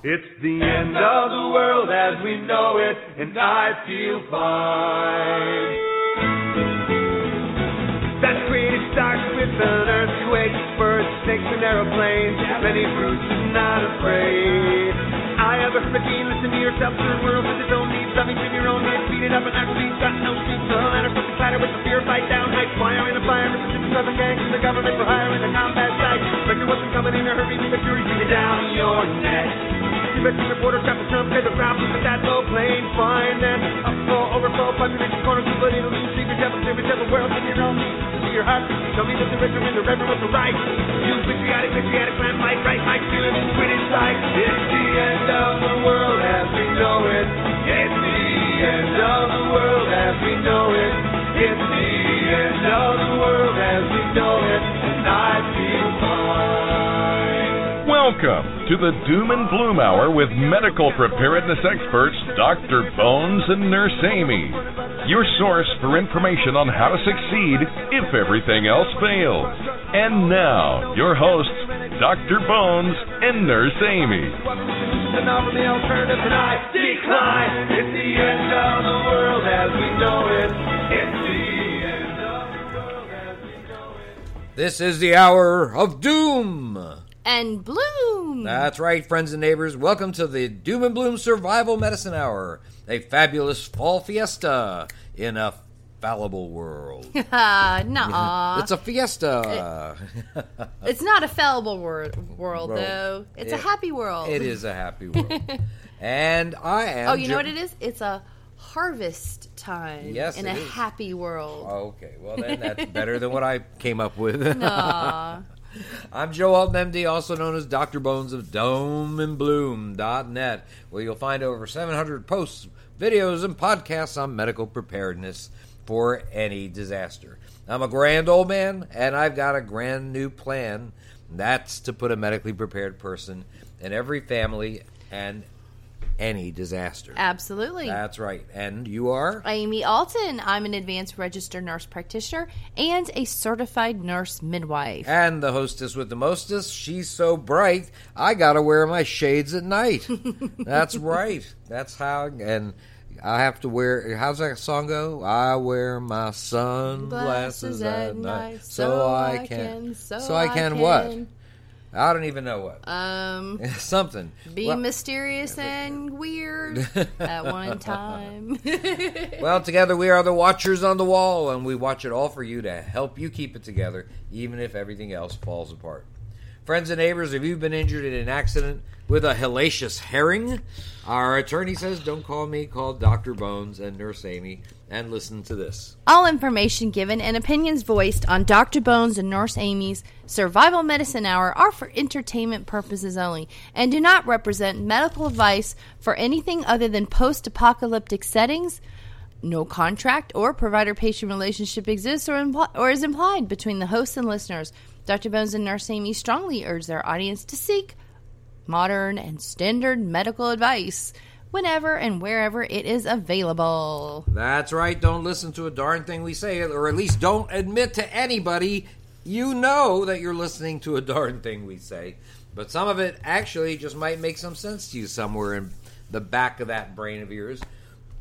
It's the end of the world as we know it, and I feel fine. That creative starts with an earthquake, birds, snakes, and aeroplanes. Many Bruce is not afraid. I have a fifteen, listen to yourself, turn world with its own needs, something in your own head, beat it up and actually got no seats. The ladder from the clatter with the fear fight down, high fire in a fire, resistance of a gang, the government for hire in the combat site. Reckon wasn't coming in a hurry, fury beat down your neck. You reporter ground, but overflow, corner, it'll be secret devil, secret devil world in your own needs. To your heart, tell me the in the reverend was the right. Patriotic, patriotic right, like. It's the end of the world as we know it. It's the end of the world as we know it. It's the end of the world as we know it. And I feel fine. Welcome to the Doom and Bloom Hour with medical preparedness experts Dr. Bones and Nurse Amy. Your source for information on how to succeed if everything else fails. And now, your hosts, Dr. Bones and Nurse Amy. And offer the alternative and I decline. It's the end of the world as we know it. It's the end of the world as we know it. This is the hour of doom. And bloom. That's right, friends and neighbors. Welcome to the Doom and Bloom Survival Medicine Hour, a fabulous fall fiesta in a fallible world. Nuh-uh. it's a fiesta. It's not a fallible wor- world, Well, though. It's a happy world. it is a happy world. and I am. Oh, you know what it is? It's a harvest time Yes, in a is. happy world. Okay, well then that's better than what I came up with. Aw. I'm Joe Alton, MD, also known as Dr. Bones of doomandbloom.net, where you'll find over 700 posts, videos, and podcasts on medical preparedness for any disaster. I'm a grand old man, and I've got a grand new plan. That's to put a medically prepared person in every family and any disaster. Absolutely. That's right. And you are? Amy Alton. I'm an advanced registered nurse practitioner and a certified nurse midwife. And the hostess with the mostest, she's so bright, I gotta wear my shades at night. That's right. That's how, and I have to wear, how's that song go? I wear my sunglasses at night so I can, so I can what? I don't even know what. Um, Something. be Well- mysterious and weird at one time. Well, together we are the watchers on the wall, and we watch it all for you to help you keep it together, even if everything else falls apart. Friends and neighbors, if you've been injured in an accident with a hellacious herring, our attorney says don't call me, call Dr. Bones and Nurse Amy, and listen to this. All information given and opinions voiced on Dr. Bones and Nurse Amy's Survival Medicine Hour are for entertainment purposes only and do not represent medical advice for anything other than post apocalyptic settings. No contract or provider patient relationship exists or, impl- or is implied between the hosts and listeners. Dr. Bones and Nurse Amy strongly urge their audience to seek modern and standard medical advice whenever and wherever it is available. That's right, don't listen to a darn thing we say, or at least don't admit to anybody you know that you're listening to a darn thing we say. But some of it actually just might make some sense to you somewhere in the back of that brain of yours.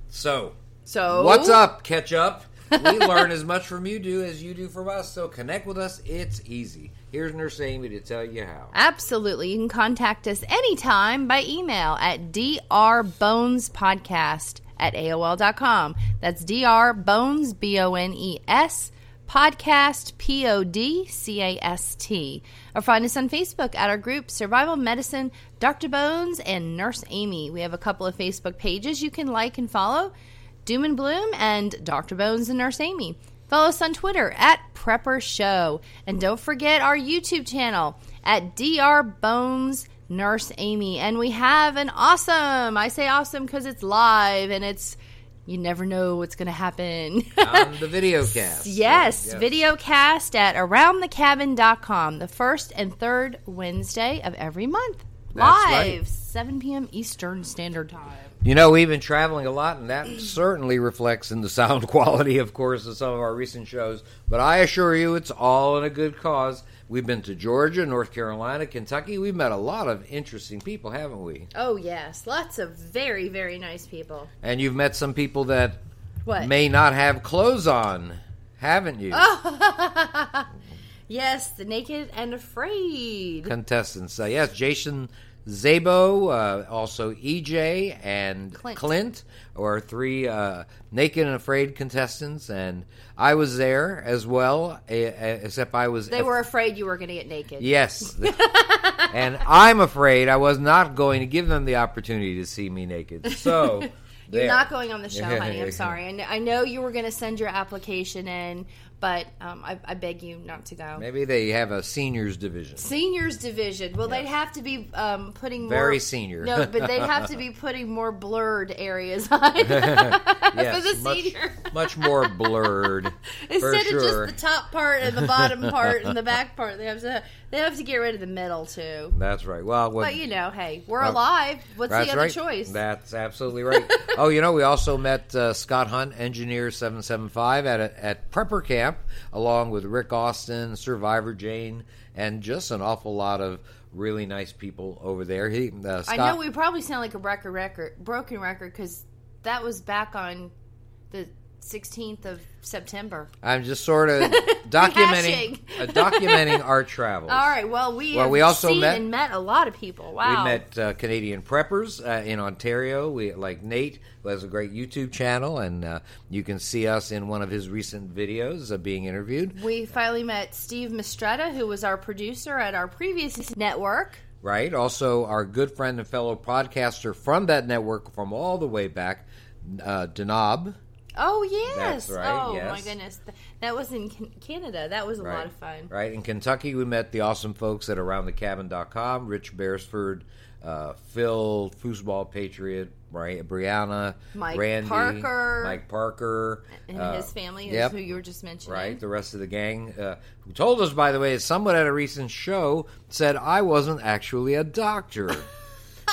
So, So what's up, catch up? We learn as much from you do as you do from us, so connect with us. It's easy. Here's Nurse Amy to tell you how. Absolutely. You can contact us anytime by email at drbonespodcast at AOL.com. That's drbones, B O N E S, podcast, P O D C A S T. Or find us on Facebook at our group Survival Medicine, Dr. Bones, and Nurse Amy. We have a couple of Facebook pages you can like and follow Doom and Bloom and Dr. Bones and Nurse Amy. Follow us on Twitter at Prepper Show. And don't forget our YouTube channel at DR Bones Nurse Amy. And we have an awesome, I say awesome because it's live and it's, you never know what's going to happen. On the video cast. Yes, video cast at aroundthecabin.com the first and third Wednesday of every month. That's Live, right. 7 p.m. Eastern Standard Time. You know, we've been traveling a lot, and that certainly reflects in the sound quality, of course, of some of our recent shows. But I assure you, it's all in a good cause We've been to Georgia, North Carolina, Kentucky. We've met a lot of interesting people, haven't we? Oh yes, lots of very very nice people. And you've met some people that What? may not have clothes on, haven't you? Yes, the naked and afraid. Contestants. Uh, yes, Jason Zabo, uh, also EJ and Clint. Clint, or three uh, naked and afraid contestants, and I was there as well. except I was They were afraid you were going to get naked. Yes. and I'm afraid I was not going to give them the opportunity to see me naked. So You're there. not going on the show, honey. I'm sorry. I kn- I know you were going to send your application in, but um, I, I beg you not to go. Maybe they have a seniors division. Seniors division. Well, they'd have to be um, putting more, Very senior. No, but they'd have to be putting more blurred areas on Yes, for the much, senior. much more blurred. Instead of sure. just the top part and the bottom part and the back part, they have to they have to get rid of the middle too. That's right. Well, what, But you know, hey, we're alive. What's the other right. choice? That's absolutely right. oh, you know, we also met uh, Scott Hunt, Engineer Seven Seven Five, at a, at Prepper Camp, along with Rick Austin, Survivor Jane, and just an awful lot of really nice people over there. He, uh, I know we probably sound like a record record broken record because that was back on the 16th of September. I'm just sort of documenting uh, documenting our travels. All right. Well, we Well, we also met- and met a lot of people. Wow. We met uh, Canadian preppers uh, in Ontario. We like Nate, who has a great YouTube channel, and uh, you can see us in one of his recent videos of being interviewed. We finally met Steve Mistretta, who was our producer at our previous network. Right. Also, our good friend and fellow podcaster from that network from all the way back, uh, Denob. Oh yes! That's right, Oh yes. my goodness, that was in Canada. That was a Right. lot of fun. Right. In Kentucky, we met the awesome folks at AroundTheCabin.com, Rich Beresford, uh, Phil, Foosball Patriot, right, Brianna, Mike Randy, Parker. Mike Parker, And uh, his family is yep. who you were just mentioning. Right, the rest of the gang, uh, who told us, by the way, someone at a recent show said I wasn't actually a doctor,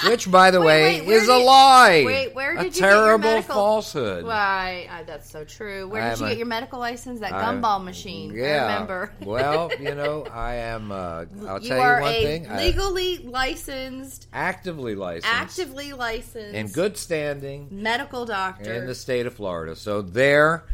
which, by the Wait, way, wait, is a did- lie. wait, where a did you get your terrible medical- falsehood. Why? Uh, that's so true. Where did I'm you a- get your medical license? That gumball machine. Yeah. I remember. well, you know, I am. Uh, I'll you tell you one a thing. I- legally licensed, actively licensed, actively licensed, in good standing medical doctor. in the state of Florida. So there,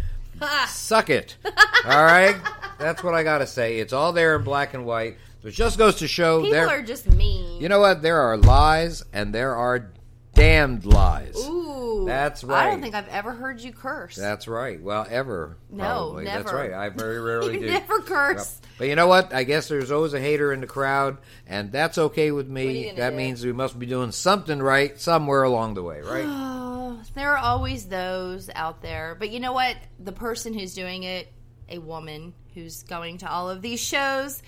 suck it. all right, that's what I got to say. It's all there in black and white. It just goes to show People there. are just mean. You know what? There are lies and there are damned lies. Ooh, That's right. I don't think I've ever heard you curse. That's right. Well, ever. No, probably. That's right. I very rarely you do. never curse. Yep. But you know what? I guess there's always a hater in the crowd, and that's okay with What are you me. That do? means we must be doing something right somewhere along the way, right? Oh, there are always those out there. But you know what? The person who's doing it, a woman who's going to all of these shows,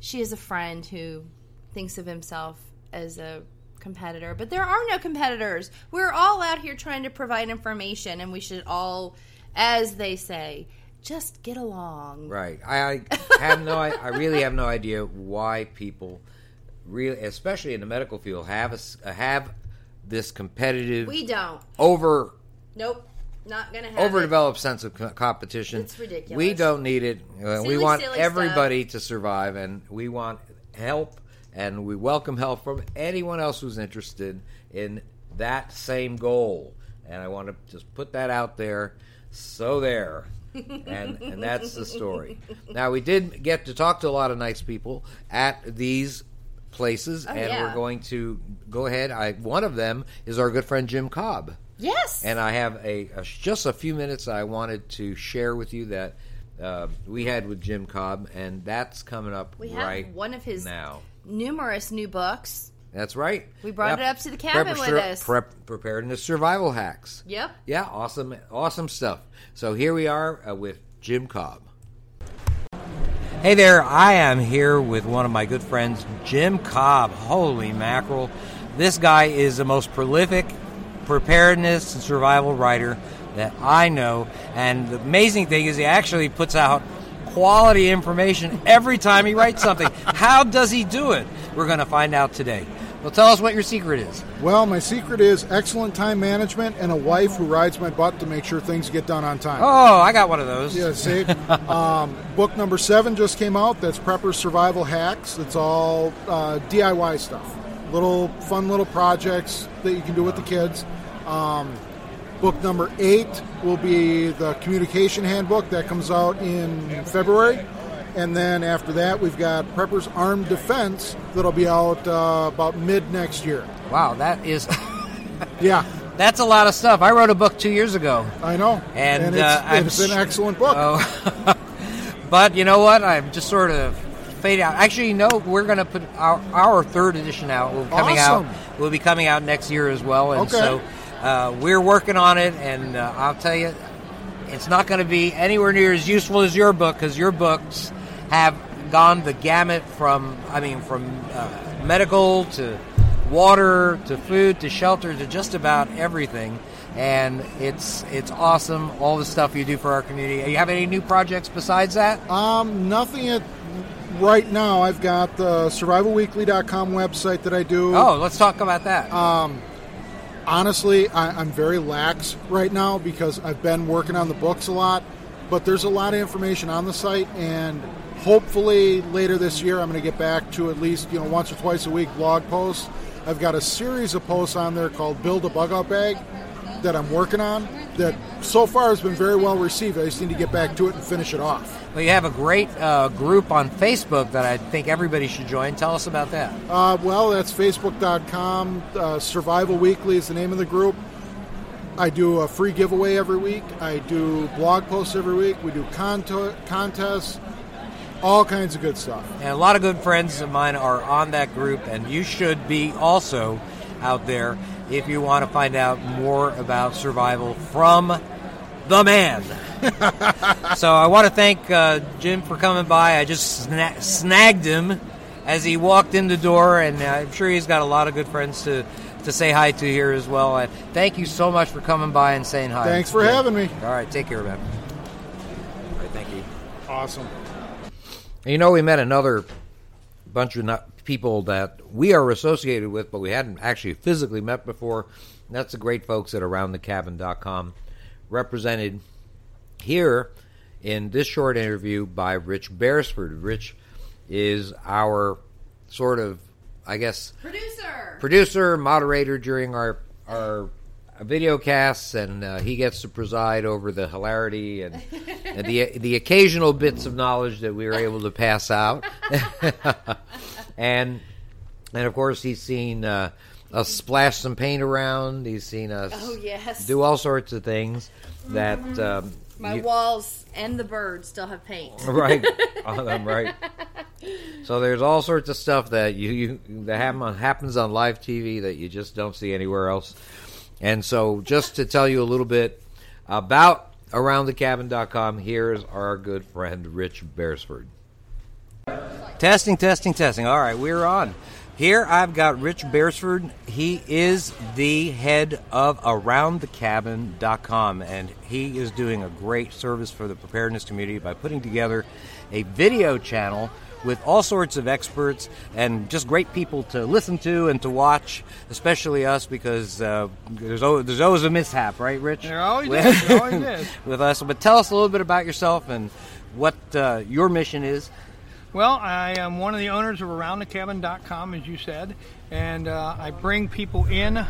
she is a friend who thinks of himself as a competitor. But there are no competitors. We're all out here trying to provide information, and we should all, as they say, just get along. Right. I, I have no. I, I really have no idea why people, really, especially in the medical field, have a have this competitive, We don't. over Nope. Not gonna have overdeveloped sense of competition. It's ridiculous. We don't need it. Uh, we want silly everybody to survive, and we want help, and we welcome help from anyone else who's interested in that same goal. And I want to just put that out there. So there. and and that's the story. Now we did get to talk to a lot of nice people at these places, and Oh, yeah. we're going to go ahead. I one of them is our good friend Jim Cobb. Yes. And I have a, a just a few minutes I wanted to share with you that uh, we had with Jim Cobb, and that's coming up we have right one of his now. numerous new books. That's right. We brought Yep. it up to the cabin Prep- with us. Prep, preparedness survival hacks. Yep. Yeah, awesome, awesome stuff. So here we are uh, with Jim Cobb. Hey there, I am here with one of my good friends, Jim Cobb. Holy mackerel. This guy is the most prolific preparedness and survival writer that I know. And the amazing thing is, he actually puts out quality information every time he writes something. How does he do it? We're going to find out today. Well, tell us what your secret is. Well, my secret is excellent time management and a wife who rides my butt to make sure things get done on time. Oh, I got one of those. Yeah, see? um, book number seven just came out. That's Prepper Survival Hacks. It's all uh, DIY stuff. Little fun little projects that you can do with the kids. Um, book number eight will be the Communication Handbook. That comes out in February. And then after that, we've got Prepper's Armed Defense that'll be out uh, about mid next year. Wow, that is Yeah, that's a lot of stuff. I wrote a book two years ago. I know. And, it's, uh, it's an excellent book. Oh, but you know what? I'm just sort of fade out. Actually, no, we're going to put our, our third edition out. Will be coming Awesome. out. Will be coming out next year as well. And Okay. so uh, we're working on it. And uh, I'll tell you, it's not going to be anywhere near as useful as your book because your books have gone the gamut from I mean from uh, medical to water to food to shelter to just about everything. And it's it's awesome all the stuff you do for our community. Do you have any new projects besides that? Um, nothing at right now. I've got the survivalweekly.com website that I do. Oh, let's talk about that. Um, honestly, I, I'm very lax right now because I've been working on the books a lot, but there's a lot of information on the site, and hopefully later this year I'm going to get back to at least you know once or twice a week blog posts. I've got a series of posts on there called "Build a Bug Out Bag" that I'm working on. That so far has been very well received. I just need to get back to it and finish it off. Well, you have a great uh, group on Facebook that I think everybody should join. Tell us about that. Uh, well, that's facebook.com. Uh, Survival Weekly is the name of the group. I do a free giveaway every week. I do blog posts every week. We do conto- contests, all kinds of good stuff. And a lot of good friends of mine are on that group, and you should be also out there if you want to find out more about survival from the man. so I want to thank uh, Jim for coming by. I just sna- snagged him as he walked in the door, and uh, I'm sure he's got a lot of good friends to, to say hi to here as well. And thank you so much for coming by and saying hi. Thanks for having me. All right, take care, man. All right, thank you. Awesome. You know, we met another bunch of not people that we are associated with, but we hadn't actually physically met before. And that's the great folks at AroundTheCabin.com, represented here in this short interview by Rich Beresford. Rich is our sort of, I guess, Producer. producer, moderator during our our video casts, and uh, he gets to preside over the hilarity and, and the the occasional bits of knowledge that we are able to pass out. and and of course, he's seen uh, us splash some paint around. He's seen us Oh, yes. do all sorts of things that. Um, My you- walls and the birds still have paint. right them, right. So there's all sorts of stuff that you, you that happen, happens on live TV that you just don't see anywhere else. And so, just to tell you a little bit about AroundTheCabin.com, here's our good friend Rich Beresford. Testing, testing, testing. All right, we're on. Here I've got Rich Beresford. He is the head of AroundTheCabin.com, and he is doing a great service for the preparedness community by putting together a video channel with all sorts of experts and just great people to listen to and to watch, especially us because uh, there's, always, there's always a mishap, right, Rich? There always is. There always is. with us. But tell us a little bit about yourself and what uh, your mission is. Well, I am one of the owners of AroundTheCabin.com, as you said, and uh, I bring people in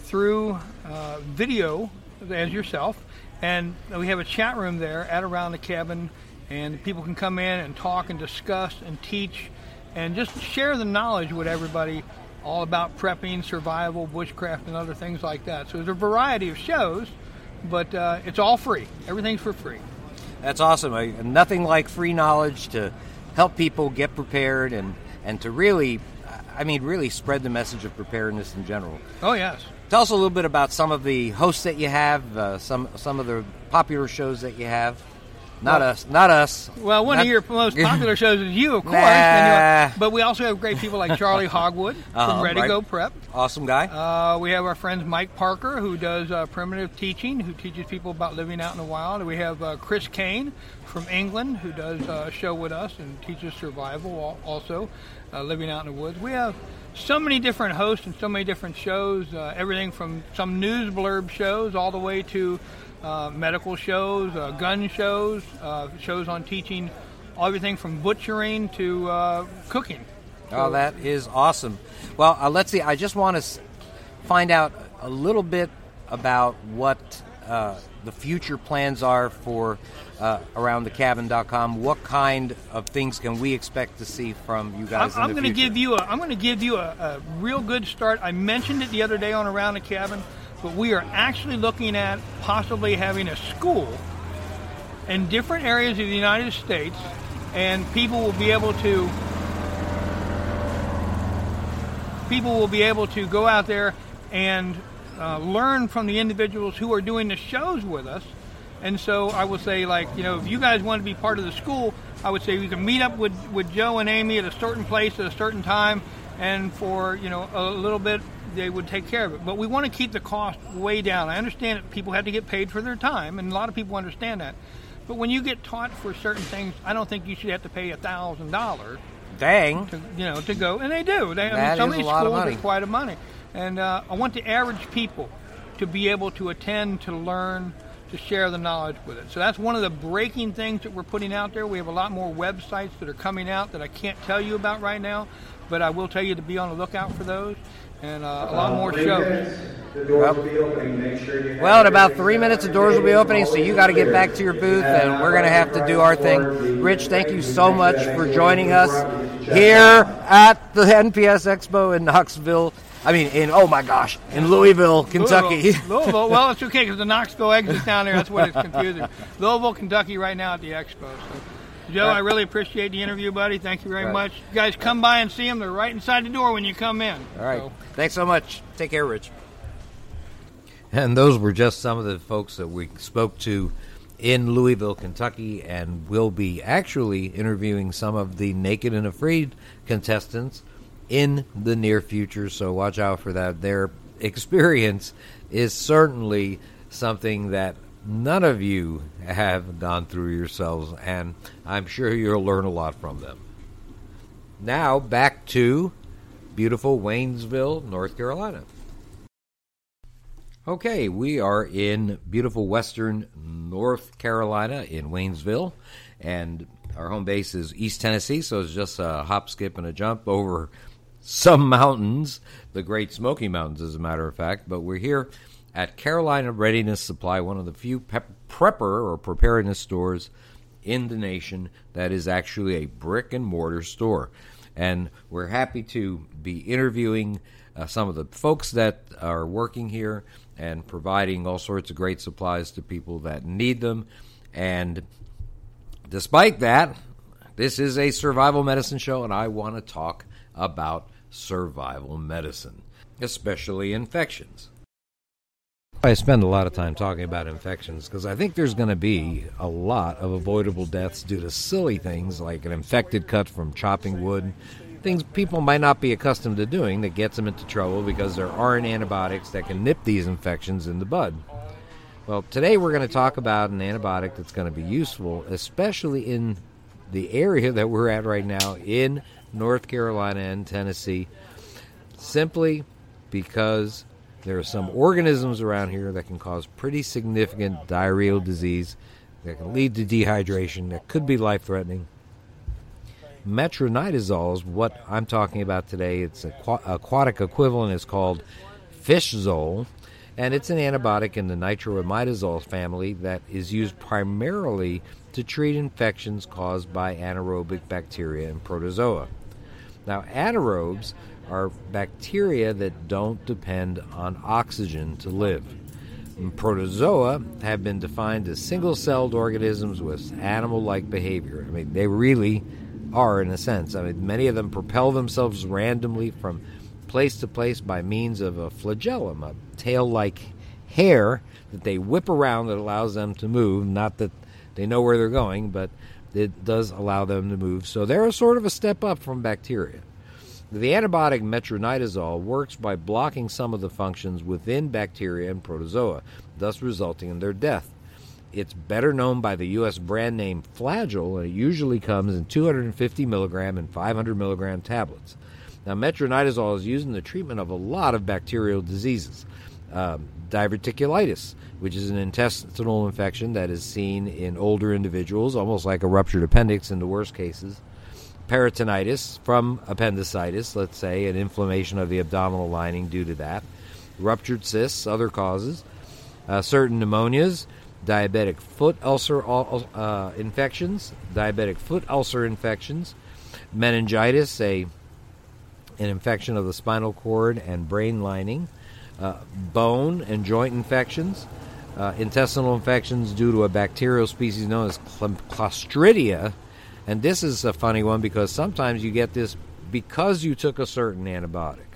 through uh, video, as yourself, and we have a chat room there at Around the Cabin, and people can come in and talk and discuss and teach and just share the knowledge with everybody all about prepping, survival, bushcraft, and other things like that. So there's a variety of shows, but uh, it's all free. Everything's for free. That's awesome. Uh, Nothing like free knowledge to help people get prepared and, and to really, I mean, really spread the message of preparedness in general. Oh, yes. Tell us a little bit about some of the hosts that you have, uh, some some of the popular shows that you have. Not us, not us. Well, one Not- of your most popular shows is you, of course. Nah. but we also have great people like Charlie Hogwood Uh-huh, from Ready right. Go Prep. Awesome guy. Uh, we have our friends Mike Parker, who does uh, primitive teaching, who teaches people about living out in the wild. We have uh, Chris Kane from England, who does uh, a show with us and teaches survival also, uh, living out in the woods. We have so many different hosts and so many different shows. Uh, everything from some news blurb shows all the way to uh, medical shows, uh, gun shows, uh, shows on teaching everything from butchering to uh, cooking. Oh, that is awesome. Well, uh, let's see. I just want to s- find out a little bit about what uh, the future plans are for uh, aroundthecabin.com. What kind of things can we expect to see from you I'm, guys I'm going to give you a I'm going to give you a, a real good start. I mentioned it the other day on Around the Cabin, but we are actually looking at possibly having a school in different areas of the United States, and people will be able to people will be able to go out there and uh, learn from the individuals who are doing the shows with us. And so I will say, like, you know, if you guys want to be part of the school, I would say you can meet up with, with Joe and Amy at a certain place at a certain time, and for, you know, a little bit, they would take care of it. But we want to keep the cost way down. I understand that people have to get paid for their time, and a lot of people understand that. But when you get taught for certain things, I don't think you should have to pay a thousand dollars Dang. to you know to go, and they do. They, I That mean, some is of these a lot of schools money. are quite a money, and uh, I want the average people to be able to attend, to learn, to share the knowledge with it. So that's one of the breaking things that we're putting out there. We have a lot more websites that are coming out that I can't tell you about right now, but I will tell you to be on the lookout for those, and uh, a lot more shows. The doors will be opening. Make sure Well, in about three minutes, the doors will be opening, so you got to get back to your booth, and we're going to have to do our thing. Rich, thank you so much for joining us here at the NPS Expo in Knoxville. I mean, in oh my gosh, in Louisville, Kentucky. Louisville, Louisville. Well, it's okay because the Knoxville exit's down there. That's what it's confusing. Louisville, Kentucky, right now at the expo. So, Joe, I really appreciate the interview, buddy. Thank you very Right. much. You guys come by and see them. They're right inside the door when you come in. All right. So, Thanks so much. Take care, Rich. And those were just some of the folks that we spoke to in Louisville, Kentucky, and we'll be actually interviewing some of the Naked and Afraid contestants in the near future. So watch out for that. Their experience is certainly something that none of you have gone through yourselves, and I'm sure you'll learn a lot from them. Now, back to beautiful Waynesville, North Carolina. Okay, we are in beautiful western North Carolina in Waynesville, and our home base is East Tennessee, so it's just a hop, skip, and a jump over some mountains, the Great Smoky Mountains, as a matter of fact. But we're here at Carolina Readiness Supply, one of the few pep- prepper or preparedness stores in the nation that is actually a brick and mortar store. And we're happy to be interviewing uh, some of the folks that are working here and providing all sorts of great supplies to people that need them. And despite that, this is a survival medicine show, and I want to talk about survival medicine, especially infections. I spend a lot of time talking about infections because I think there's going to be a lot of avoidable deaths due to silly things like an infected cut from chopping wood, things people might not be accustomed to doing that gets them into trouble because there aren't antibiotics that can nip these infections in the bud. Well, today we're going to talk about an antibiotic that's going to be useful, especially in the area that we're at right now in North Carolina and Tennessee, simply because there are some organisms around here that can cause pretty significant diarrheal disease that can lead to dehydration that could be life threatening. Metronidazole is what I'm talking about today. Its aqua- aquatic equivalent is called Fish-Zole, and it's an antibiotic in the nitroimidazole family that is used primarily to treat infections caused by anaerobic bacteria and protozoa. Now, anaerobes are bacteria that don't depend on oxygen to live. Protozoa have been defined as single celled organisms with animal like behavior. I mean, they really are, in a sense. I mean, many of them propel themselves randomly from place to place by means of a flagellum, a tail like hair that they whip around that allows them to move. Not that they know where they're going, but it does allow them to move. So they're a sort of a step up from bacteria. The antibiotic metronidazole works by blocking some of the functions within bacteria and protozoa, thus resulting in their death. It's better known by the U.S. brand name Flagyl, and it usually comes in 250 milligram and 500 milligram tablets. Now, metronidazole is used in the treatment of a lot of bacterial diseases. Um, diverticulitis, which is an intestinal infection that is seen in older individuals, almost like a ruptured appendix in the worst cases. Peritonitis from appendicitis, let's say, an inflammation of the abdominal lining due to that. Ruptured cysts, other causes. Uh, certain pneumonias, diabetic foot ulcer uh, infections, diabetic foot ulcer infections, meningitis, a an infection of the spinal cord and brain lining, uh, bone and joint infections, uh, intestinal infections due to a bacterial species known as Clostridia. And this is a funny one because sometimes you get this because you took a certain antibiotic.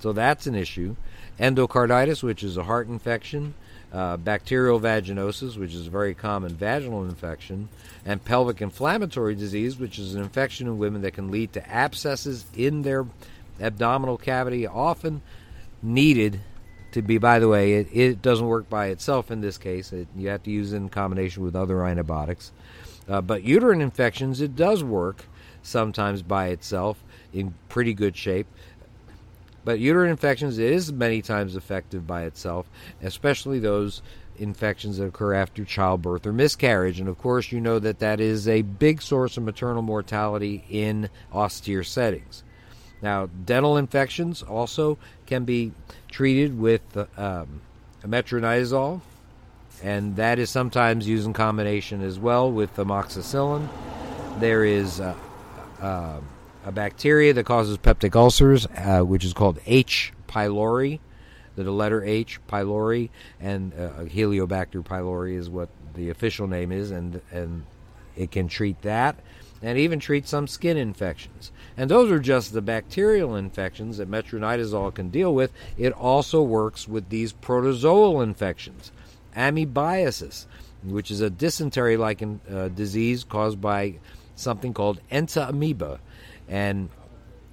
So that's an issue. Endocarditis, which is a heart infection, uh, bacterial vaginosis, which is a very common vaginal infection, and pelvic inflammatory disease, which is an infection in women that can lead to abscesses in their abdominal cavity, often needed to be, by the way, it, it doesn't work by itself in this case. It, you have to use it in combination with other antibiotics. Uh, but uterine infections, it does work sometimes by itself in pretty good shape. But uterine infections is many times effective by itself, especially those infections that occur after childbirth or miscarriage. And of course, you know that that is a big source of maternal mortality in austere settings. Now, dental infections also can be treated with um, metronidazole, and that is sometimes used in combination as well with amoxicillin. There is uh, uh, a bacteria that causes peptic ulcers, uh, which is called H. pylori, the letter H. pylori, and uh, Heliobacter pylori is what the official name is, and and it can treat that and even treat some skin infections. And those are just the bacterial infections that metronidazole can deal with. It also works with these protozoal infections, amoebiasis, which is a dysentery like uh, disease caused by something called entamoeba. And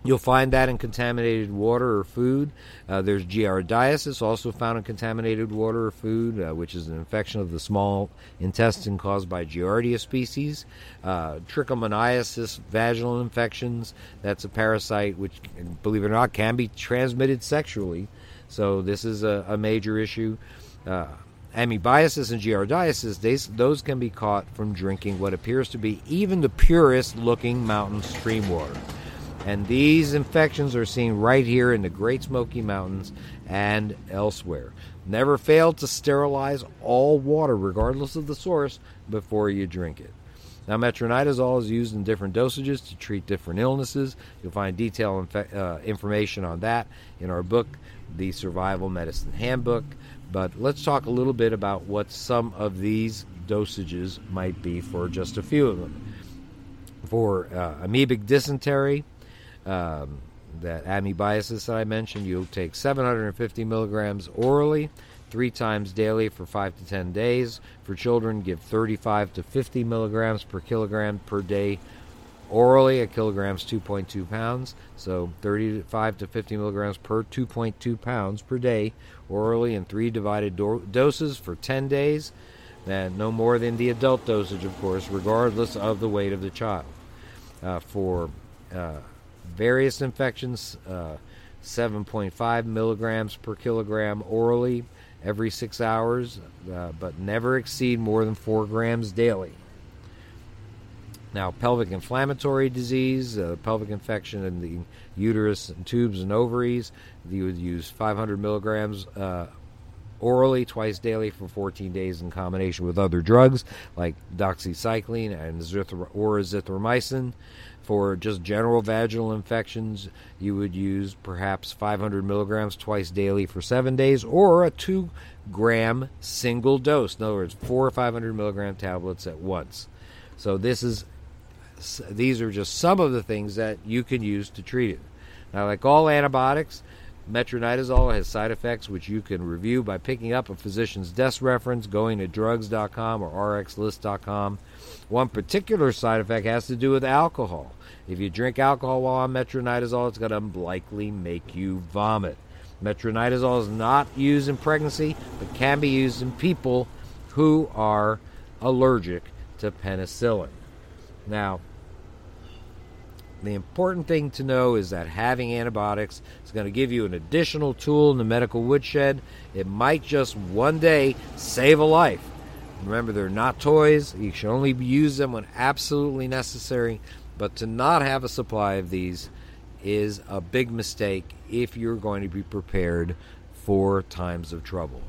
You'll find that in contaminated water or food. Uh, there's giardiasis, also found in contaminated water or food, uh, which is an infection of the small intestine caused by Giardia species. Uh, trichomoniasis, vaginal infections, that's a parasite which, believe it or not, can be transmitted sexually. So this is a, a major issue. Uh, amoebiasis and giardiasis, they, those can be caught from drinking what appears to be even the purest looking mountain stream water. And these infections are seen right here in the Great Smoky Mountains and elsewhere. Never fail to sterilize all water, regardless of the source, before you drink it. Now, metronidazole is used in different dosages to treat different illnesses. You'll find detailed uh, information on that in our book, The Survival Medicine Handbook. But let's talk a little bit about what some of these dosages might be for just a few of them. For uh, amoebic dysentery, um, that amoebiasis that I mentioned, you'll take 750 milligrams orally three times daily for five to 10 days. For children, give 35 to 50 milligrams per kilogram per day orally. A kilogram is 2.2 pounds, so 35 to 50 milligrams per 2.2 pounds per day orally in three divided do- doses for 10 days. And no more than the adult dosage, of course, regardless of the weight of the child. Uh, for uh, various infections, uh, 7.5 milligrams per kilogram orally every six hours, uh, but never exceed more than 4 grams daily. Now, pelvic inflammatory disease, uh, pelvic infection in the uterus and tubes and ovaries, you would use 500 milligrams uh, orally twice daily for 14 days in combination with other drugs like doxycycline and or azithromycin. For just general vaginal infections, you would use perhaps 500 milligrams twice daily for seven days, or a two gram single dose. In other words, four or 500 milligram tablets at once. So this is these are just some of the things that you can use to treat it. Now, like all antibiotics, Metronidazole has side effects which you can review by picking up a physician's desk reference, going to drugs.com or rxlist.com. One particular side effect has to do with alcohol. If you drink alcohol while on metronidazole, it's going to likely make you vomit. Metronidazole is not used in pregnancy, but can be used in people who are allergic to penicillin. Now, The important thing to know is that having antibiotics is going to give you an additional tool in the medical woodshed. It might just one day save a life. Remember, they're not toys. You should only use them when absolutely necessary. But to not have a supply of these is a big mistake if you're going to be prepared for times of trouble.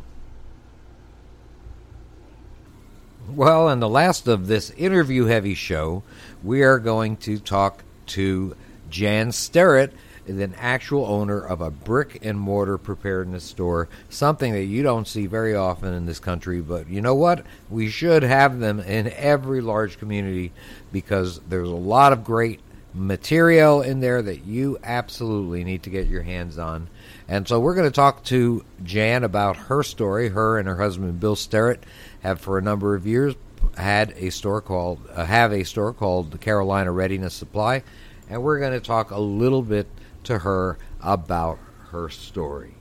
Well, in the last of this interview heavy show, we are going to talk to Jan Sterrett, an actual owner of a brick and mortar preparedness store, something that you don't see very often in this country. But you know what? We should have them in every large community because there's a lot of great material in there that you absolutely need to get your hands on. And so we're going to talk to Jan about her story. Her and her husband Bill Sterrett have for a number of years had a store called uh, have a store called the Carolina Readiness Supply, and we're going to talk a little bit to her about her story.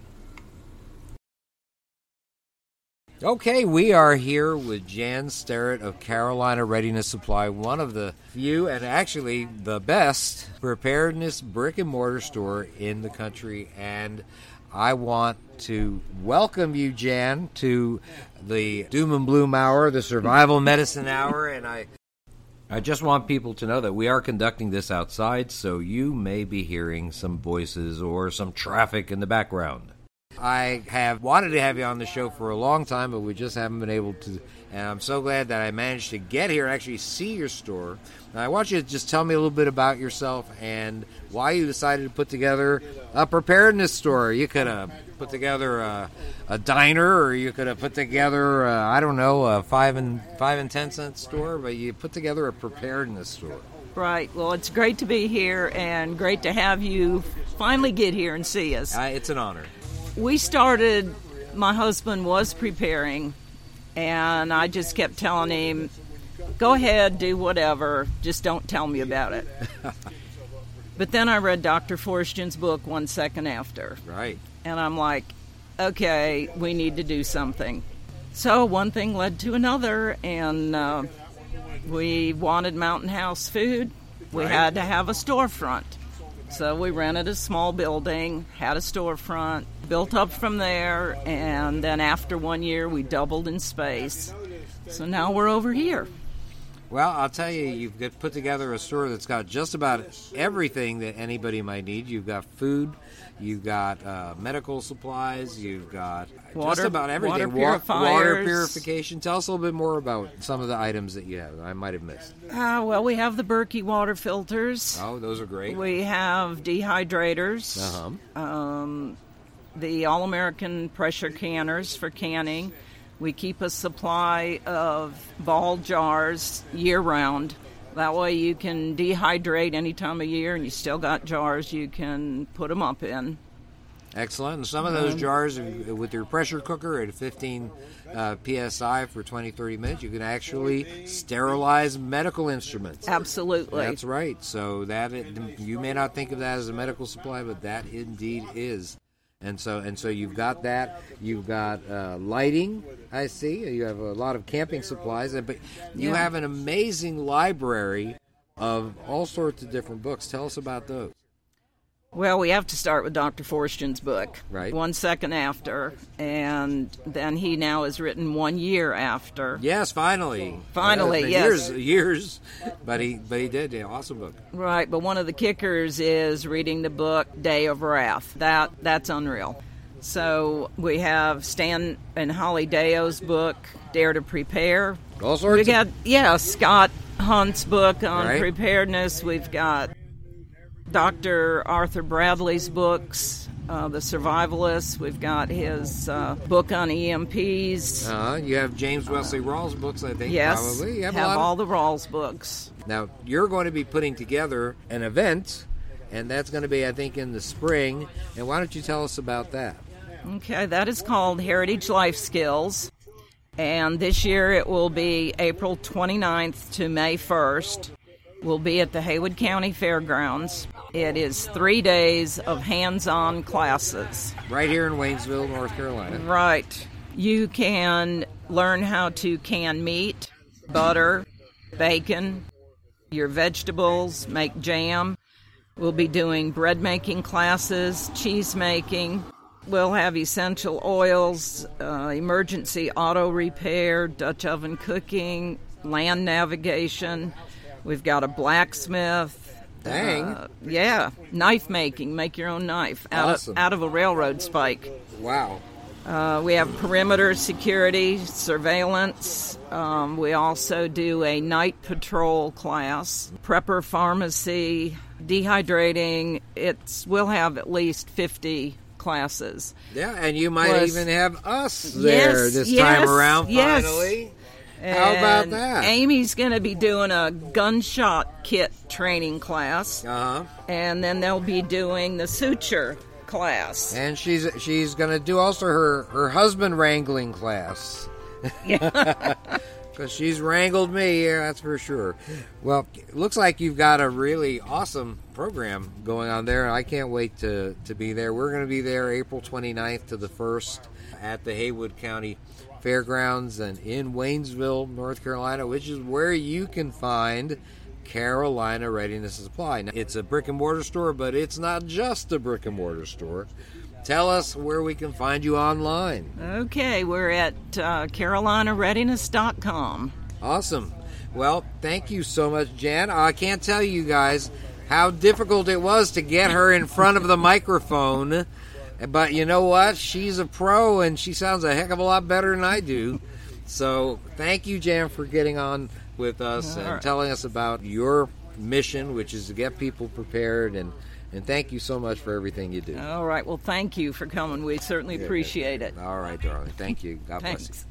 Okay, we are here with Jan Sterrett of Carolina Readiness Supply, one of the few and actually the best preparedness brick and mortar store in the country. And I want to welcome you, Jan, to the Doom and Bloom Hour, the Survival Medicine Hour, and I I just want people to know that we are conducting this outside, so you may be hearing some voices or some traffic in the background. I have wanted to have you on the show for a long time, but we just haven't been able to. And I'm so glad that I managed to get here actually see your store. Now, I want you to just tell me a little bit about yourself and why you decided to put together a preparedness store. You could have put together a, a diner, or you could have put together, a, I don't know, a five and five and ten cent store, but you put together a preparedness store. Right. Well, it's great to be here and great to have you finally get here and see us. Uh, it's an honor. We started, my husband was preparing, and I just kept telling him, go ahead, do whatever, just don't tell me about it. but then I read Dr. Forstchen's book one second after. Right. And I'm like, okay, we need to do something. So one thing led to another, and uh, we wanted Mountain House food. We Right. had to have a storefront. So we rented a small building, had a storefront, built up from there, and then after one year, we doubled in space. So now we're over here. Well, I'll tell you, you've put together a store that's got just about everything that anybody might need. You've got food, you've got uh, medical supplies, you've got just Water- about everything. water Wa- water purification. Tell us a little bit more about some of the items that you have. I might have missed. Uh, well, we have the Berkey water filters. Oh, those are great. We have dehydrators. Uh-huh. um, the All American pressure canners for canning. We keep a supply of ball jars year round. That way you can dehydrate any time of year and you still got jars you can put them up in. Excellent. And some of those jars, uh, with your pressure cooker at 15 uh, psi for 20, 30 minutes, you can actually sterilize medical instruments. Absolutely. That's right. So that you may not think of that as a medical supply, but that indeed is. And so and so you've got that. You've got uh, lighting. I see. You have a lot of camping supplies, but you have an amazing library of all sorts of different books. Tell us about those. Well, we have to start with Dr. Forstchen's book. Right. One second after. And then he now has written one year after. Yes, finally. Finally, Uh, yes. Years, years, but he but he did. Yeah, awesome book. Right, but one of the kickers is reading the book Day of Wrath. That that's unreal. So we have Stan and Holly Deyo's book Dare to Prepare. All sorts. We of- got yeah Scott Hunt's book on Right. preparedness. We've got Dr. Arthur Bradley's books, uh, The Survivalists. We've got his uh, book on EMPs. uh, you have James Wesley Rawles books. I think yes, probably. You have, have of- all the Rawles books. Now, you're going to be putting together an event, and that's going to be, I think, in the spring. And why don't you tell us about that? Okay, that is called Heritage Life Skills. And this year it will be April 29th to May 1st. We'll be at the Haywood County Fairgrounds. It is three days of hands on classes. Right here in Waynesville, North Carolina. Right. You can learn how to can meat, butter, bacon, your vegetables, make jam. We'll be doing bread making classes, cheese making. We'll have essential oils, uh, emergency auto repair, Dutch oven cooking, land navigation. We've got a blacksmith. Dang. Uh, yeah, knife making. Make your own knife out Awesome. of out of a railroad spike. Wow. Uh, we have perimeter security, surveillance. Um, we also do a night patrol class, prepper pharmacy, dehydrating. It's we'll have at least fifty classes. Yeah, and you might Plus- even have us there Yes, this yes, time around. yes. Finally. How about that? Amy's going to be doing a gunshot kit training class, Uh huh. and then they'll be doing the suture class. And she's she's gonna do also her her husband wrangling class. Yeah. Because she's wrangled me, yeah, that's for sure. Well, looks like you've got a really awesome program going on there. I can't wait to, to be there. We're going to be there April 29th to the 1st at the Haywood County Fairgrounds and in Waynesville, North Carolina, which is where you can find Carolina Readiness Supply. Now, it's a brick and mortar store, but it's not just a brick and mortar store. Tell us where we can find you online. Okay, we're at uh, CarolinaReadiness.com. Awesome. Well, thank you so much, Jan. I can't tell you guys how difficult it was to get her in front of the microphone. But you know what? She's a pro and she sounds a heck of a lot better than I do. So thank you, Jan, for getting on with us and right. telling us about your mission, which is to get people prepared. And, and thank you so much for everything you do. All right, well, thank you for coming. We certainly appreciate it. All right, darling. Thank you. God bless you. Thanks.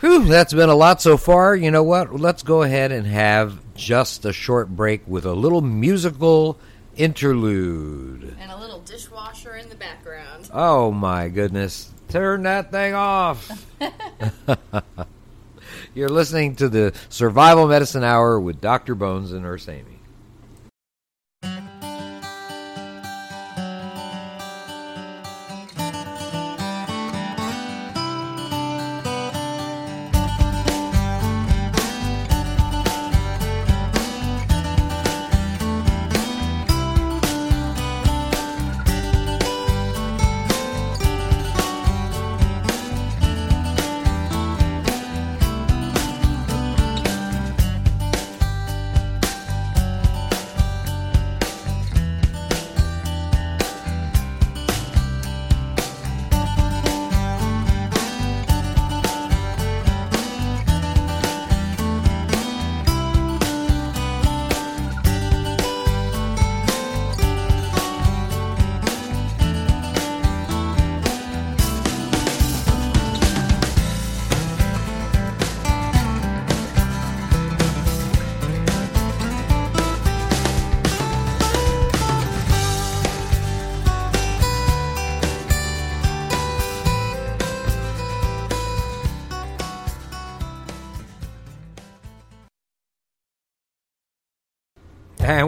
Whew, that's been a lot so far. You know what? Let's go ahead and have just a short break with a little musical interlude. And a little dishwasher in the background. Oh my goodness. Turn that thing off. You're listening to the Survival Medicine Hour with Dr. Bones and Nurse Amy.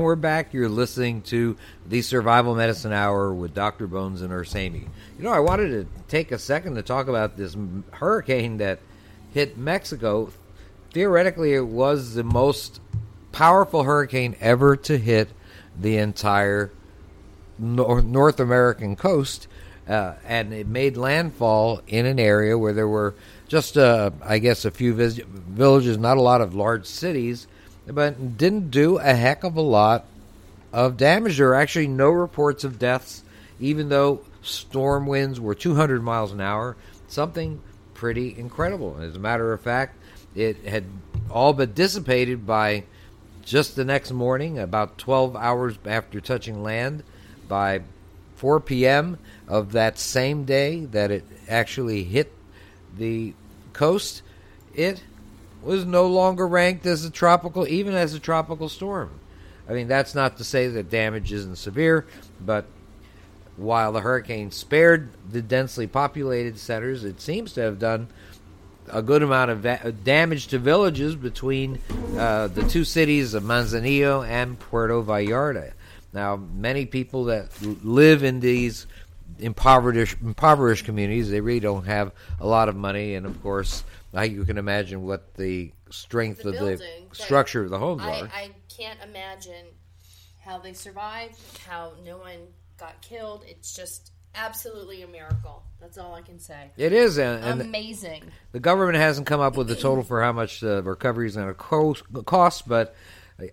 And we're back. You're listening to the Survival Medicine Hour with Dr. Bones and Nurse Amy. You know, I wanted to take a second to talk about this hurricane that hit Mexico. Theoretically, it was the most powerful hurricane ever to hit the entire North American coast, uh, and it made landfall in an area where there were just, uh, I guess, a few vis- villages, not a lot of large cities, but didn't do a heck of a lot of damage. There are actually no reports of deaths, even though storm winds were 200 miles an hour. Something pretty incredible. As a matter of fact, it had all but dissipated by just the next morning, about 12 hours after touching land, by 4 p.m. of that same day that it actually hit the coast, it was no longer ranked as a tropical, even as a tropical storm. I mean, that's not to say that damage isn't severe, but while the hurricane spared the densely populated centers, it seems to have done a good amount of va- damage to villages between uh, the two cities of Manzanillo and Puerto Vallarta. Now, many people that live in these impoverished impoverished communities, they really don't have a lot of money, and of course, now you can imagine what the strength The of building, the structure of the homes I, are. I can't imagine how they survived, how no one got killed. It's just absolutely a miracle. That's all I can say. It is, and, and Amazing. the government hasn't come up with the total for how much the recovery is going to cost, cost, but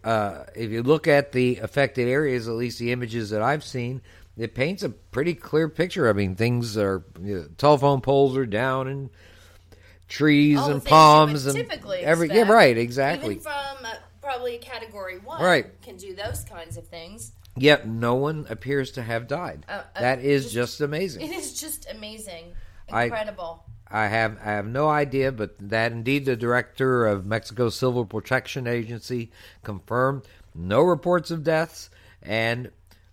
uh, if you look at the affected areas, at least the images that I've seen, it paints a pretty clear picture. I mean, things are you know, telephone poles are down and trees All and palms and typically every yeah, right, exactly. Even from uh, probably a category one, Right. can do those kinds of things. Yet no one appears to have died. Uh, uh, that is just- just amazing. It is just amazing, I- incredible. I have I have no idea, but that indeed the director of Mexico's Civil Protection Agency confirmed no reports of deaths, and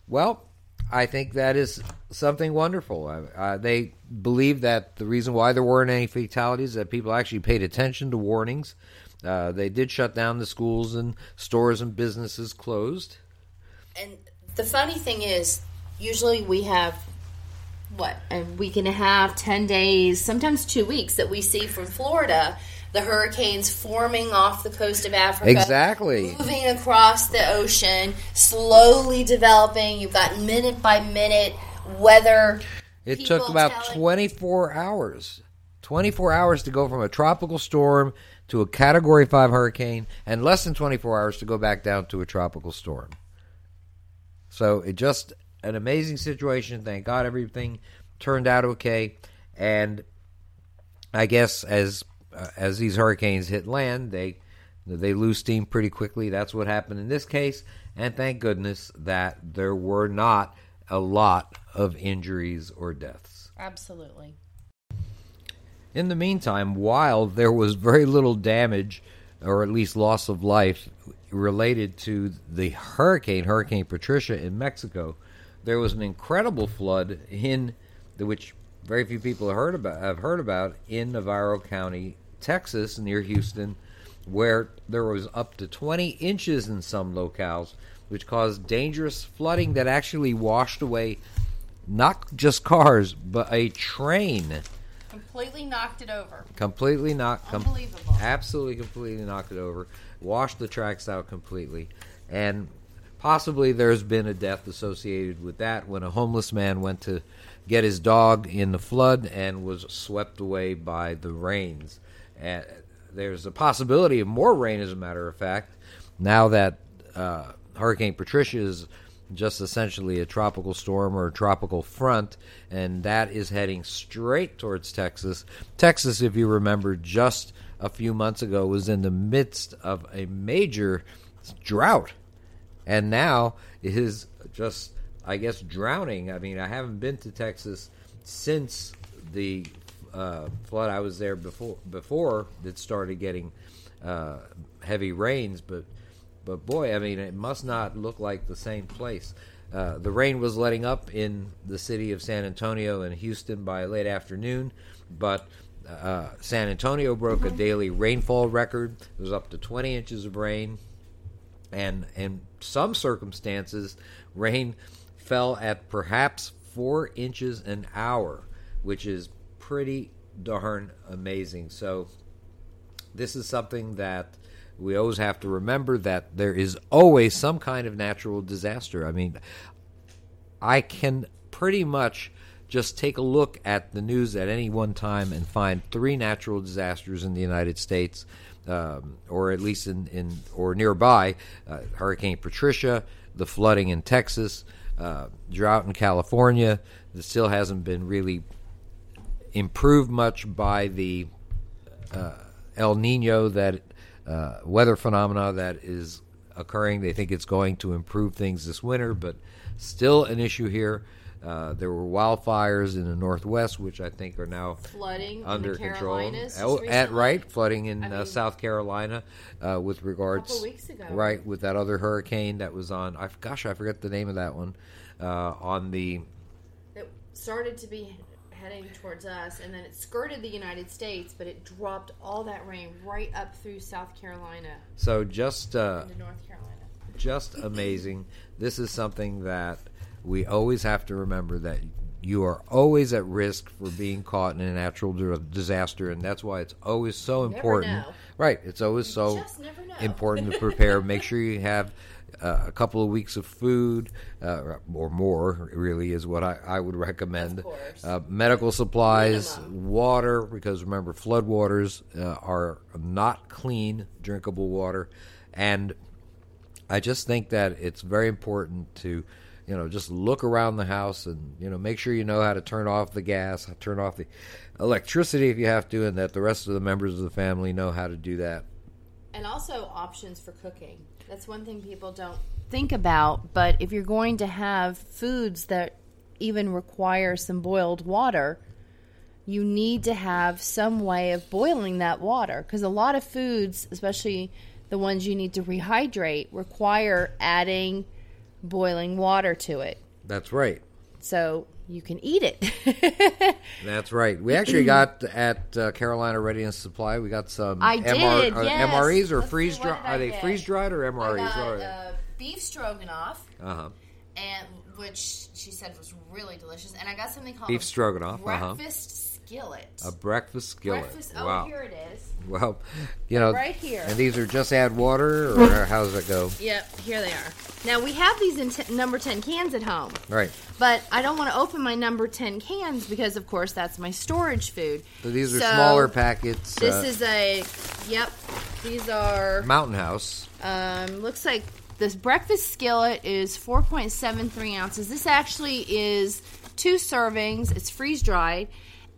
well, I think that is something wonderful. Uh, they believe that the reason why there weren't any fatalities is that people actually paid attention to warnings. Uh, they did shut down the schools and stores and businesses closed. And the funny thing is, usually we have what a week and a half, ten days, sometimes two weeks that we see from Florida. The hurricanes forming off the coast of Africa, Exactly. moving across the ocean, slowly developing. You've got minute by minute weather. It people took about telling- 24 hours. 24 hours to go from a tropical storm to a category 5 hurricane and less than 24 hours to go back down to a tropical storm. So it just an amazing situation. Thank God everything turned out okay and I guess as uh, as these hurricanes hit land, they they lose steam pretty quickly. That's what happened in this case, and thank goodness that there were not a lot of injuries or deaths. Absolutely. In the meantime, while there was very little damage, or at least loss of life, related to the hurricane, Hurricane Patricia in Mexico, there was an incredible flood in the which very few people have heard about have heard about in Navarro County, Texas, near Houston, where there was up to 20 inches in some locales, which caused dangerous flooding that actually washed away not just cars but a train Completely knocked it over. completely knocked com- Unbelievable. absolutely completely knocked it over washed the tracks out completely and possibly there's been a death associated with that when a homeless man went to get his dog in the flood and was swept away by the rains and there's a possibility of more rain as a matter of fact now that uh, hurricane patricia is just essentially a tropical storm or a tropical front, and that is heading straight towards Texas. Texas, if you remember, just a few months ago was in the midst of a major drought, and now is just, I guess, drowning. I mean, I haven't been to Texas since the uh, flood. I was there before before it started getting uh, heavy rains, but but boy, I mean, it must not look like the same place. Uh, the rain was letting up in the city of San Antonio and Houston by late afternoon, but uh, San Antonio broke a daily rainfall record. It was up to 20 inches of rain, and in some circumstances, rain fell at perhaps four inches an hour, which is pretty darn amazing. So, this is something that we always have to remember that there is always some kind of natural disaster. I mean, I can pretty much just take a look at the news at any one time and find three natural disasters in the United States, um, or at least in, in or nearby: uh, Hurricane Patricia, the flooding in Texas, uh, drought in California. That still hasn't been really improved much by the uh, El Nino that uh, weather phenomena that is occurring. They think it's going to improve things this winter, but still an issue here. Uh, there were wildfires in the northwest, which I think are now Flooding under control. Oh, at right, flooding in I uh, South Carolina uh, with regards. Couple weeks ago. Right, with that other hurricane that was on. I gosh, I forget the name of that one. Uh, on the It started to be heading towards us, and then it skirted the United States, but it dropped all that rain right up through South Carolina so just uh, North Carolina. just amazing. This is something that we always have to remember that you are always at risk for being caught in a natural disaster, and that's why it's always so important. Right, it's always so just never know. important to prepare. Make sure you have uh, a couple of weeks of food uh, or more, really, is what I, I would recommend. Uh, medical supplies, Minimum. water, because remember, floodwaters uh, are not clean, drinkable water. And I just think that it's very important to, you know, just look around the house and, you know, make sure you know how to turn off the gas, turn off the electricity if you have to, and that the rest of the members of the family know how to do that. And also options for cooking. That's one thing people don't think about. But if you're going to have foods that even require some boiled water, you need to have some way of boiling that water. Because a lot of foods, especially the ones you need to rehydrate, require adding boiling water to it. That's right. So you can eat it. That's right. We actually got at uh, Carolina Readiness Supply. We got some I did, uh, yes. MREs or Let's freeze what dry. did I Are they freeze dried or MREs? Are got they? uh, beef stroganoff. Uh huh. and which she said was really delicious. And I got something called Beef stroganoff, uh-huh. Skillet. A breakfast skillet. breakfast. Oh, wow. here it is. Well, you know, Right here. And these are just add water, or how does it go? Yep, here they are. Now we have these in t- number ten cans at home, Right. but I don't want to open my number ten cans because, of course, that's my storage food. So these are So, smaller packets. This uh, is a. Yep, these are. Mountain House. Um, looks like this breakfast skillet is 4.73 ounces. This actually is two servings. It's freeze dried,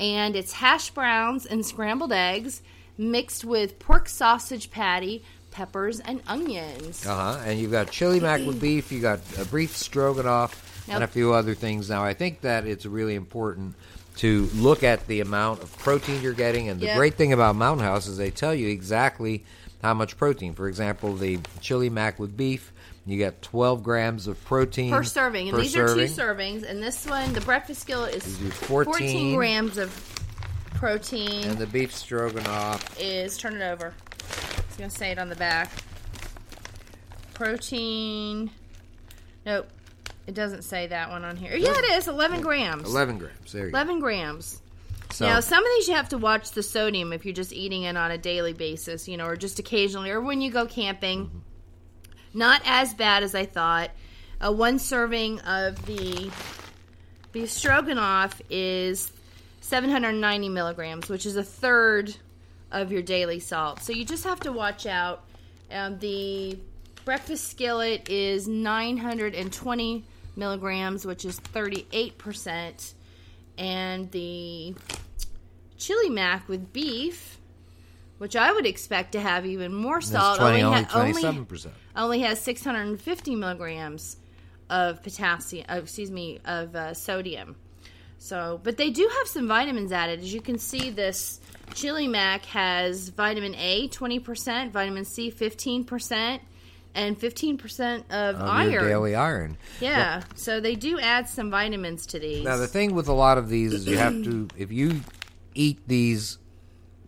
and it's hash browns and scrambled eggs mixed with pork sausage patty, peppers, and onions. Uh huh. And you've got chili mac with beef. You got a beef stroganoff and a few other things. Now, I think that it's really important to look at the amount of protein you're getting. And the Yep. great thing about Mountain House is they tell you exactly how much protein. For example, the chili mac with beef, you got 12 grams of protein Per serving, and per these serving. are two servings. And this one, the breakfast skillet, is These are 14. grams of protein. And the beef stroganoff is turn it over. It's gonna say it on the back. Protein. Nope, it doesn't say that one on here. Yeah, it is. Eleven grams. 11 grams. There you go. Eleven grams. So, Now, some of these you have to watch the sodium if you're just eating it on a daily basis, you know, or just occasionally, or when you go camping. Mm-hmm. Not as bad as I thought. Uh, one serving of the beef stroganoff is 790 milligrams, which is a third of your daily salt. So you just have to watch out. Um, the breakfast skillet is 920 milligrams, which is 38%. And the chili mac with beef, which I would expect to have even more salt, 20, only ha- only, 27%. only has 650 milligrams of potassium. Uh, excuse me, of uh, sodium. So, but they do have some vitamins added. As you can see, this chili mac has vitamin A 20%, vitamin C 15%, and 15% of, of iron. daily iron. yeah, so they do add some vitamins to these. Now the thing with a lot of these is you have to if you eat these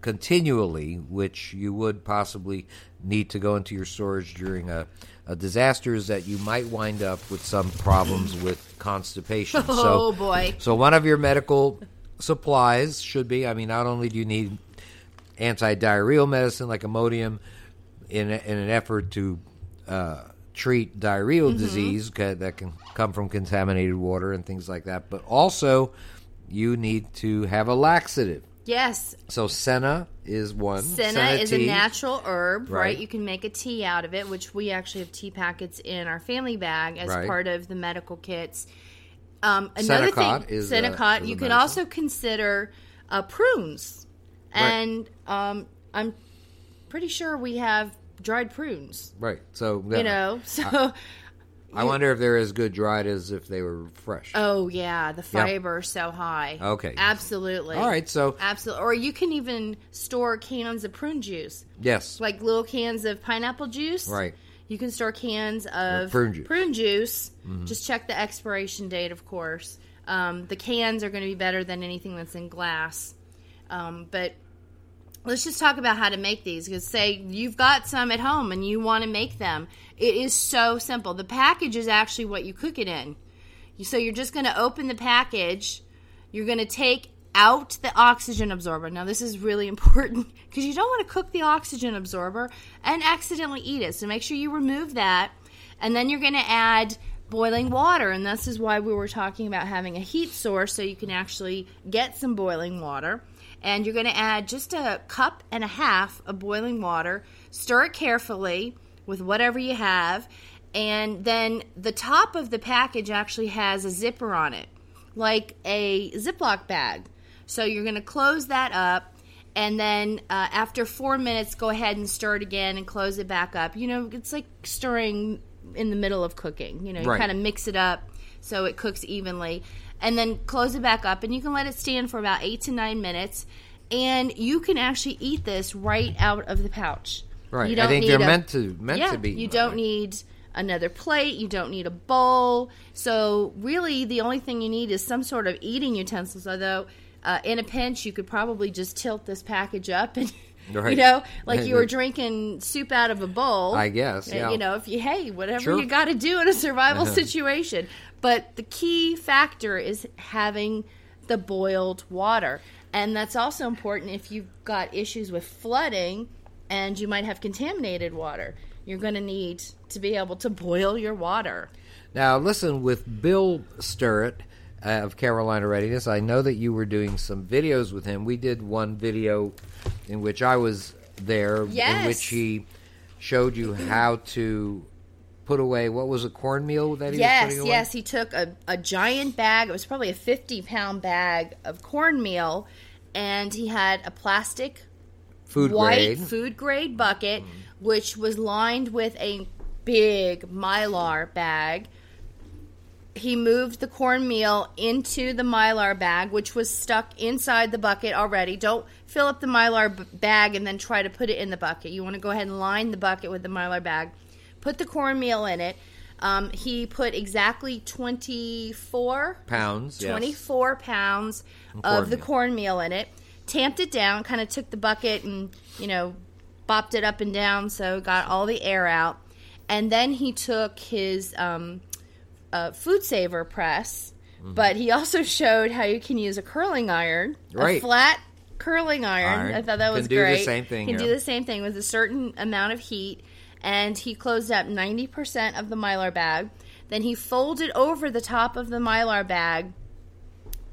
continually, which you would possibly need to go into your storage during a, a disaster, is that you might wind up with some problems with constipation. oh so, boy. so one of your medical supplies should be. I mean, not only do you need anti-diarrheal medicine like Imodium in, a- in an effort to uh, treat diarrheal Mm-hmm. disease that can come from contaminated water and things like that, but also you need to have a laxative. Yes, So senna is one. Senna is a natural herb, right. Right. You can make a tea out of it, which we actually have tea packets in our family bag as Right. part of the medical kits. Um, another Senokot thing, is, Senokot, is you can also consider uh, prunes, Right. and um, I'm pretty sure we have dried prunes. Right. So You know, so I wonder if they're as good dried as if they were fresh. oh yeah, the fiber is so high. Okay. absolutely. All right. So absolutely. Or you can even store cans of prune juice. yes. like little cans of pineapple juice. Right. You can store cans of prune juice. Mm-hmm. juice. Just check the expiration date, of course. Um, the cans are going to be better than anything that's in glass. Um, but let's just talk about how to make these. Because say you've got some at home and you want to make them, it is so simple. The package is actually what you cook it in. So you're just going to open the package. You're going to take out the oxygen absorber. Now, this is really important because you don't want to cook the oxygen absorber and accidentally eat it. So make sure you remove that. And then you're going to add boiling water, and this is why we were talking about having a heat source so you can actually get some boiling water. And you're going to add just a cup and a half of boiling water, stir it carefully with whatever you have, and then the top of the package actually has a zipper on it, like a Ziploc bag. So you're going to close that up. And then uh, after four minutes, go ahead and stir it again and close it back up. You know, it's like stirring in the middle of cooking. You know, you Right. kind of mix it up so it cooks evenly. And then close it back up, and you can let it stand for about eight to nine minutes. And you can actually eat this right out of the pouch. Right. You I don't think need they're a- meant to meant yeah, to be. You don't need another plate. You don't need a bowl. So really, the only thing you need is some sort of eating utensils. Although, uh, in a pinch, you could probably just tilt this package up and. You know, like you were drinking soup out of a bowl. I guess, yeah. You know, if you hey, whatever Sure. you got to do in a survival situation. But the key factor is having the boiled water, and that's also important if you've got issues with flooding, and you might have contaminated water. You're going to need to be able to boil your water. Now, listen, with Bill Sterrett uh, of Carolina Readiness, I know that you were doing some videos with him. We did one video in which I was there, in which he showed you how to put away what was a cornmeal that he was Yes, putting away? yes. He took a, a giant bag. It was probably a 50 pound bag of cornmeal, and he had a plastic Food white grade. Food grade bucket, mm-hmm. which was lined with a big mylar bag. He moved the cornmeal into the mylar bag, which was stuck inside the bucket already. Don't fill up the mylar b- bag and then try to put it in the bucket. You want to go ahead and line the bucket with the mylar bag. Put the cornmeal in it. Um, he put exactly 24 Pounds, yes. 24 pounds of the cornmeal. cornmeal in it. Tamped it down, kind of took the bucket and, you know, bopped it up and down so got all the air out. And then he took his um, uh, food saver press, Mm-hmm. but he also showed how you can use a curling iron, a flat curling iron. Iron. I thought that was Can do the great. same thing, Can yeah. do the same thing with a certain amount of heat. And he closed up 90% of the mylar bag. Then he folded over the top of the mylar bag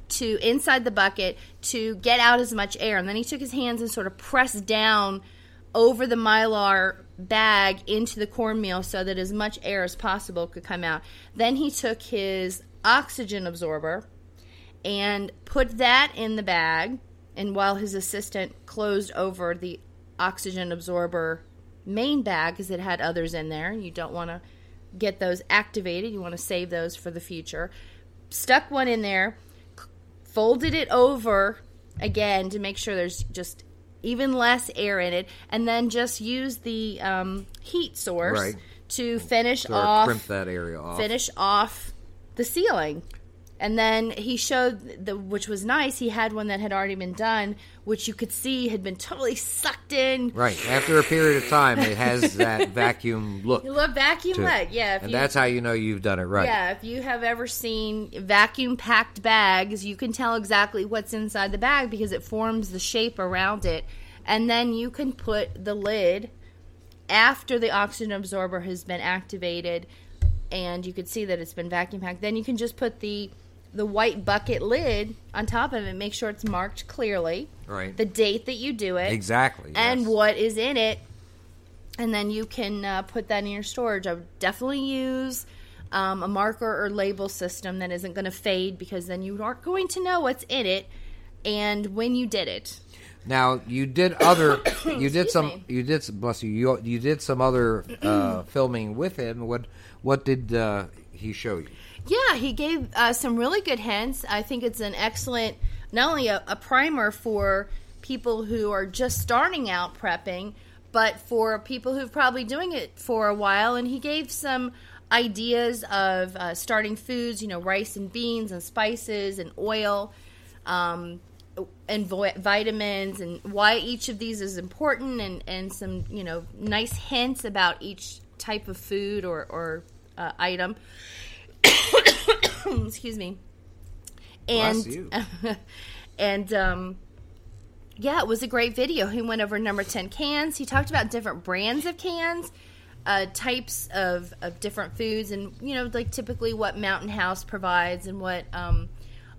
to inside the bucket to get out as much air. And then he took his hands and sort of pressed down over the mylar bag into the cornmeal so that as much air as possible could come out. Then he took his oxygen absorber and put that in the bag. And while his assistant closed over the oxygen absorber main bag, because it had others in there, you don't want to get those activated. You want to save those for the future. Stuck one in there, folded it over again to make sure there's just even less air in it, and then just use the um, heat source Right. to finish Or off crimp that area off. finish off the ceiling. And then he showed the which was nice. He had one that had already been done, which you could see had been totally sucked in. Right. After a period of time, it has that vacuum look. You love vacuum wet, yeah. And you, that's how you know you've done it right. yeah. If you have ever seen vacuum packed bags, you can tell exactly what's inside the bag because it forms the shape around it, and then you can put the lid after the oxygen absorber has been activated and you can see that it's been vacuum packed then you can just put the the white bucket lid on top of it make sure it's marked clearly Right. the date that you do it Exactly. and yes. what is in it and then you can uh, put that in your storage i would definitely use um, a marker or label system that isn't going to fade because then you aren't going to know what's in it and when you did it Now you did other. You did Excuse some. me. You did some- bless you. You you did some other uh, filming with him. What what did uh, he show you? Yeah, he gave uh, some really good hints. I think it's an excellent, not only a, a primer for people who are just starting out prepping, but for people who've probably doing it for a while. And he gave some ideas of uh, starting foods, you know, rice and beans and spices and oil. Um, and vo- vitamins and why each of these is important and, and some you know nice hints about each type of food or, or uh, item excuse me and and um yeah it was a great video he went over number 10 cans he talked about different brands of cans uh, types of, of different foods, and you know, like typically what Mountain House provides and what um,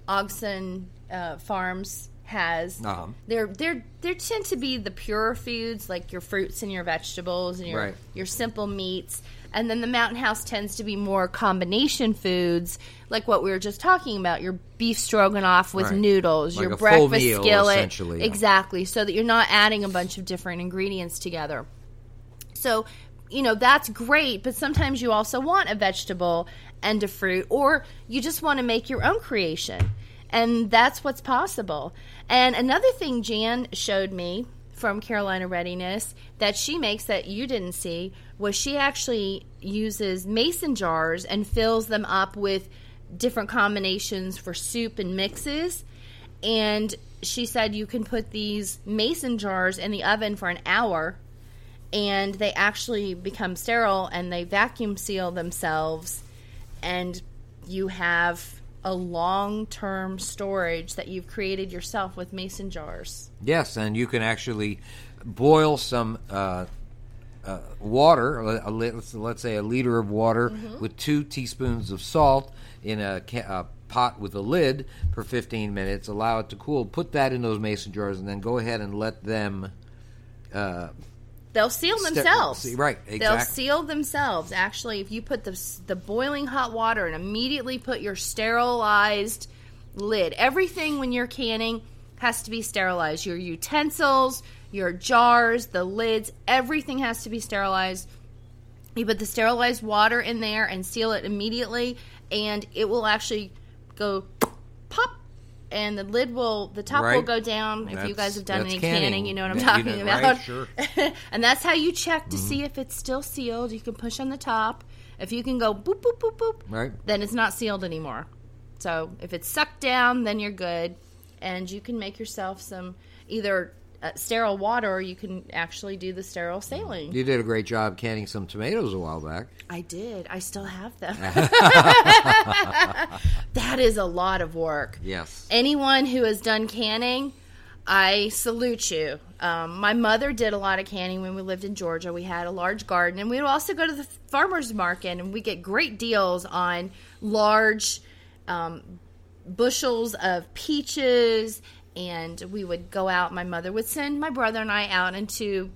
Augason uh, Farms has. Uh-huh. They're they're they tend to be the purer foods, like your fruits and your vegetables and your Right. your simple meats. And then the Mountain House tends to be more combination foods, like what we were just talking about. Your beef stroganoff with Right. noodles, Like your breakfast meal, skillet, exactly, so that you're not adding a bunch of different ingredients together. So, you know, that's great, but sometimes you also want a vegetable and a fruit, or you just want to make your own creation. And that's what's possible. And another thing Jan showed me from Carolina Readiness that she makes that you didn't see was she actually uses mason jars and fills them up with different combinations for soup and mixes. And she said you can put these mason jars in the oven for an hour and they actually become sterile and they vacuum seal themselves and you have a long-term storage that you've created yourself with mason jars Yes, and you can actually boil some uh, uh, water, a, a, let's, let's say a liter of water, Mm-hmm. with two teaspoons of salt in a, a pot with a lid for 15 minutes. Allow it to cool. Put that in those mason jars, and then go ahead and let them. Uh, they'll seal themselves. right, exactly. they'll seal themselves. Actually if you put the, the boiling hot water and immediately put your sterilized lid everything when you're canning has to be sterilized. Your utensils your jars the lids everything has to be sterilized. You put the sterilized water in there and seal it immediately and it will actually go pop and the lid will the top will go down if you guys have done any canning. canning you know what i'm you talking know, right, about. sure. and that's how you check to mm-hmm. see if it's still sealed. You can push on the top. If you can go boop boop boop boop Right. then it's not sealed anymore. So if it's sucked down then you're good. And you can make yourself some either uh, sterile water or you can actually do the sterile saline you did a great job canning some tomatoes a while back. I did. I still have them. that is a lot of work. Yes. Anyone who has done canning, I salute you. Um, my mother did a lot of canning when we lived in Georgia. We had a large garden, and we would also go to the farmers market, and we get great deals on large um, bushels of peaches. And we would go out. My mother would send my brother and I out into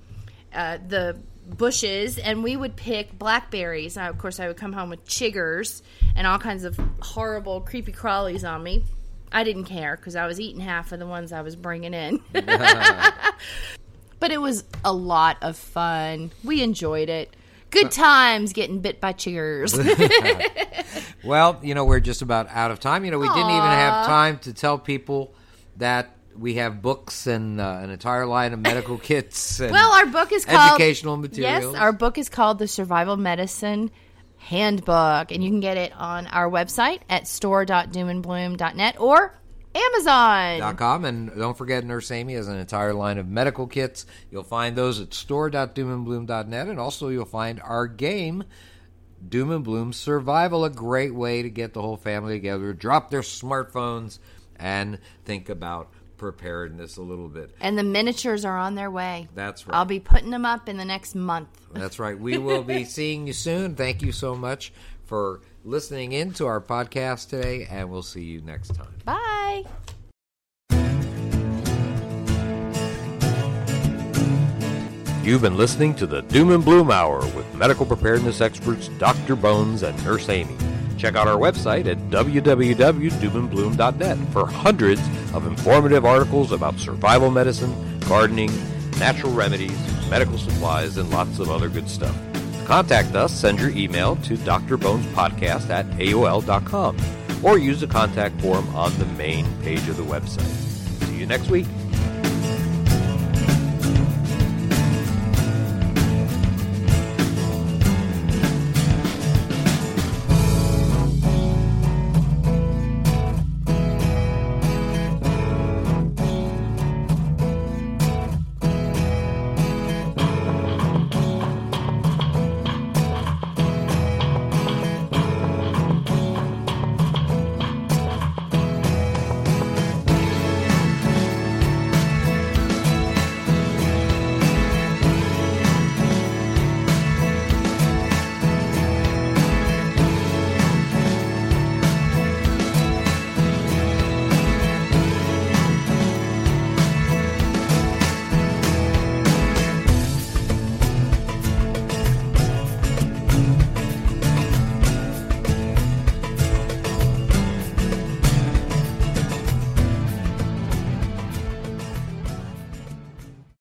uh, the bushes and we would pick blackberries. Now, of course, I would come home with chiggers and all kinds of horrible, creepy crawlies on me. I didn't care because I was eating half of the ones I was bringing in. but it was a lot of fun. We enjoyed it. Good times getting bit by chiggers. Well, you know, we're just about out of time. You know, we didn't even have time to tell people that we have books and uh, an entire line of medical kits. And well, our book is called educational materials. Yes, our book is called The Survival Medicine Handbook, and you can get it on our website at store.doomandbloom.net or Amazon.com. And don't forget Nurse Amy has an entire line of medical kits. You'll find those at store.doomandbloom.net and also you'll find our game Doom and Bloom Survival, a great way to get the whole family together, drop their smartphones and think about preparedness a little bit. And the miniatures are on their way. That's right. I'll be putting them up in the next month. That's right. We will be seeing you soon. Thank you so much for listening in to our podcast today and we'll see you next time. Bye. You've been listening to the Doom and Bloom Hour with medical preparedness experts Dr. Bones and Nurse Amy. Check out our website at www.doomandbloom.net for hundreds of informative articles about survival medicine, gardening, natural remedies, medical supplies, and lots of other good stuff. Contact us, send your email to drbonespodcast at AOL.com or use the contact form on the main page of the website. See you next week.